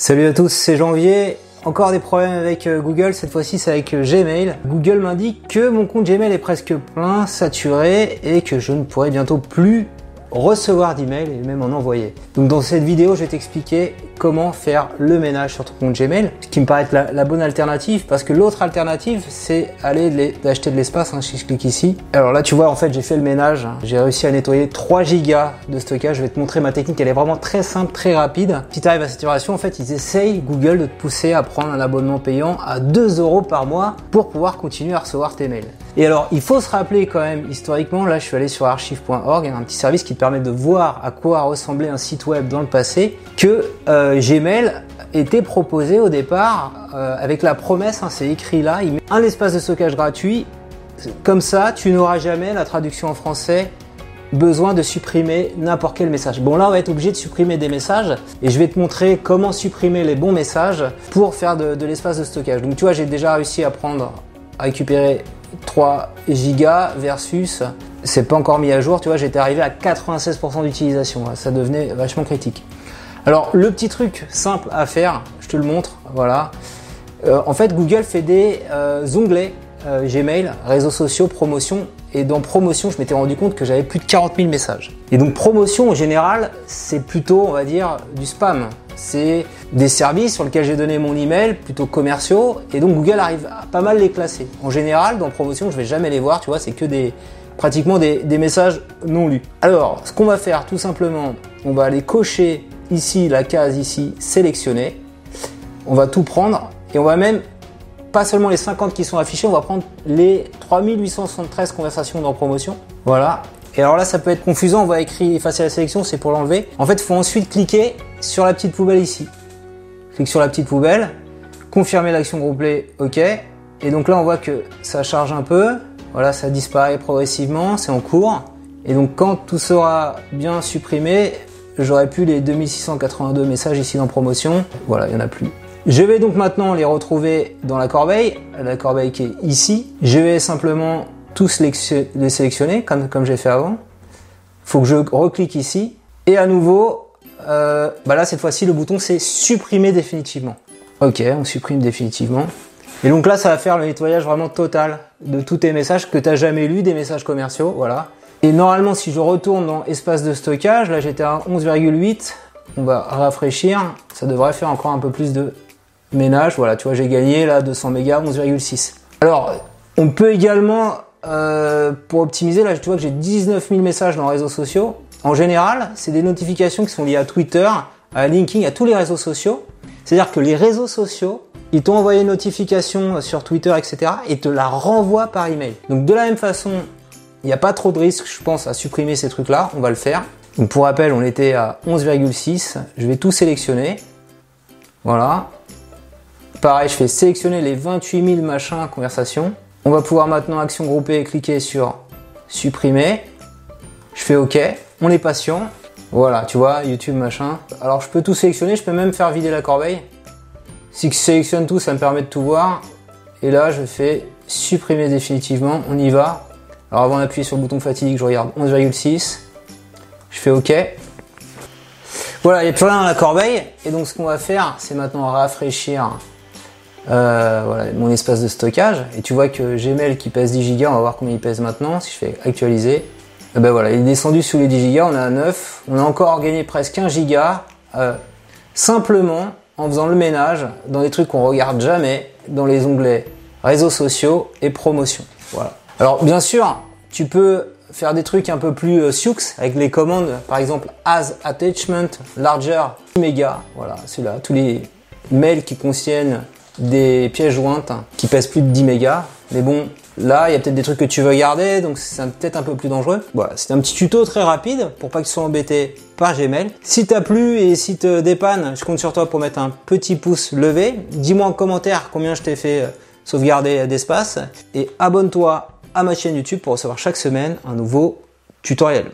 Salut à tous, c'est Janvier. Encore des problèmes avec euh, Google, cette fois-ci c'est avec euh, Gmail. Google m'indique que mon compte Gmail est presque plein, saturé et que je ne pourrai bientôt plus recevoir d'emails et même en envoyer. Donc dans cette vidéo, je vais t'expliquer comment faire le ménage sur ton compte Gmail, ce qui me paraît être la, bonne alternative parce que l'autre alternative, c'est aller d'acheter de l'espace. Hein, si je clique ici. Alors là, tu vois, en fait, j'ai fait le ménage. J'ai réussi à nettoyer 3 gigas de stockage. Je vais te montrer ma technique. Elle est vraiment très simple, très rapide. Si tu arrives à cette situation, en fait, ils essayent, Google, de te pousser à prendre un abonnement payant à 2 euros par mois pour pouvoir continuer à recevoir tes mails. Et alors, il faut se rappeler quand même, historiquement, là, je suis allé sur archive.org, un petit service qui te permet de voir à quoi ressemblait un site web dans le passé, que euh, Gmail était proposé au départ euh, avec la promesse, hein, c'est écrit là, il met un espace de stockage gratuit, comme ça, tu n'auras jamais la traduction en français besoin de supprimer n'importe quel message. Bon là on va être obligé de supprimer des messages et je vais te montrer comment supprimer les bons messages pour faire de, de l'espace de stockage. Donc tu vois j'ai déjà réussi à prendre, à récupérer 3 gigas versus c'est pas encore mis à jour, tu vois, j'étais arrivé à 96% d'utilisation, ça devenait vachement critique. Alors le petit truc simple à faire, je te le montre, voilà. Euh, en fait, Google fait des euh, onglets euh, Gmail, réseaux sociaux, promotion, et dans promotion, je m'étais rendu compte que j'avais plus de 40 000 messages. Et donc promotion en général, c'est plutôt, on va dire, du spam c'est des services sur lesquels j'ai donné mon email, plutôt commerciaux, et donc Google arrive à pas mal les classer. En général, dans promotion, je vais jamais les voir, tu vois, c'est que des pratiquement des, messages non lus. Alors, ce qu'on va faire, tout simplement, on va aller cocher ici la case ici sélectionner. On va tout prendre et on va même pas seulement les 50 qui sont affichés, on va prendre les 3873 conversations dans promotion. Voilà. Et alors là, ça peut être confusant, on va écrire effacer la sélection, c'est pour l'enlever. En fait, il faut ensuite cliquer sur la petite poubelle ici. Clique sur la petite poubelle, confirmer l'action groupée, ok. Et donc là, on voit que ça charge un peu. Voilà, ça disparaît progressivement, c'est en cours. Et donc quand tout sera bien supprimé, j'aurai plus les 2682 messages ici dans promotion. Voilà, il n'y en a plus. Je vais donc maintenant les retrouver dans la corbeille, la corbeille qui est ici. Je vais simplement tous les sélectionner comme, comme j'ai fait avant. Faut que je reclique ici. Et à nouveau, euh, bah là cette fois-ci le bouton c'est supprimer définitivement. Ok, on supprime définitivement. Et donc là ça va faire le nettoyage vraiment total de tous tes messages que tu n'as jamais lu, des messages commerciaux, voilà. Et normalement si je retourne dans espace de stockage, là j'étais à 11,8, on va rafraîchir, ça devrait faire encore un peu plus de ménage, voilà, tu vois j'ai gagné là 200 mégas, 11,6. Alors on peut également, euh, pour optimiser, là tu vois que j'ai 19 000 messages dans les réseaux sociaux, en général, c'est des notifications qui sont liées à Twitter, à LinkedIn, à tous les réseaux sociaux. C'est-à-dire que les réseaux sociaux, ils t'ont envoyé une notification sur Twitter, etc. et te la renvoient par email. Donc de la même façon, n'y a pas trop de risque, je pense, à supprimer ces trucs-là. On va le faire. Pour rappel, on était à 11,6. Je vais tout sélectionner. Voilà. Pareil, je fais sélectionner les 28 000 machins conversations. On va pouvoir maintenant, action groupée, cliquer sur supprimer. Je fais OK on est patient. Voilà, tu vois, YouTube machin. Alors je peux tout sélectionner, je peux même faire vider la corbeille. Si je sélectionne tout, ça me permet de tout voir. Et là, je fais supprimer définitivement, on y va. Alors avant d'appuyer sur le bouton fatigue, je regarde 11,6. Je fais OK. Voilà, il n'y a plus rien dans la corbeille. Et donc ce qu'on va faire, c'est maintenant rafraîchir euh, voilà, mon espace de stockage. Et tu vois que Gmail qui pèse 10 Go, on va voir combien il pèse maintenant. Si je fais actualiser, et eh ben voilà, il est descendu sous les 10 Go, on à 9. On a encore gagné presque 1 giga, euh, simplement en faisant le ménage dans des trucs qu'on regarde jamais, dans les onglets réseaux sociaux et promotion. Voilà. Alors bien sûr, tu peux faire des trucs un peu plus euh, avec les commandes, par exemple as attachment larger méga. Voilà, c'est là tous les mails qui contiennent des pièces jointes qui pèsent plus de 10 mégas. Mais bon, Là, il y a peut-être des trucs que tu veux garder, donc c'est peut-être un peu plus dangereux. Voilà, c'est un petit tuto très rapide pour pas que tu sois embêté par Gmail. Si t'as plu et si te dépanne, je compte sur toi pour mettre un petit pouce levé. Dis-moi en commentaire combien je t'ai fait euh, sauvegarder d'espace et abonne-toi à ma chaîne YouTube pour recevoir chaque semaine un nouveau tutoriel.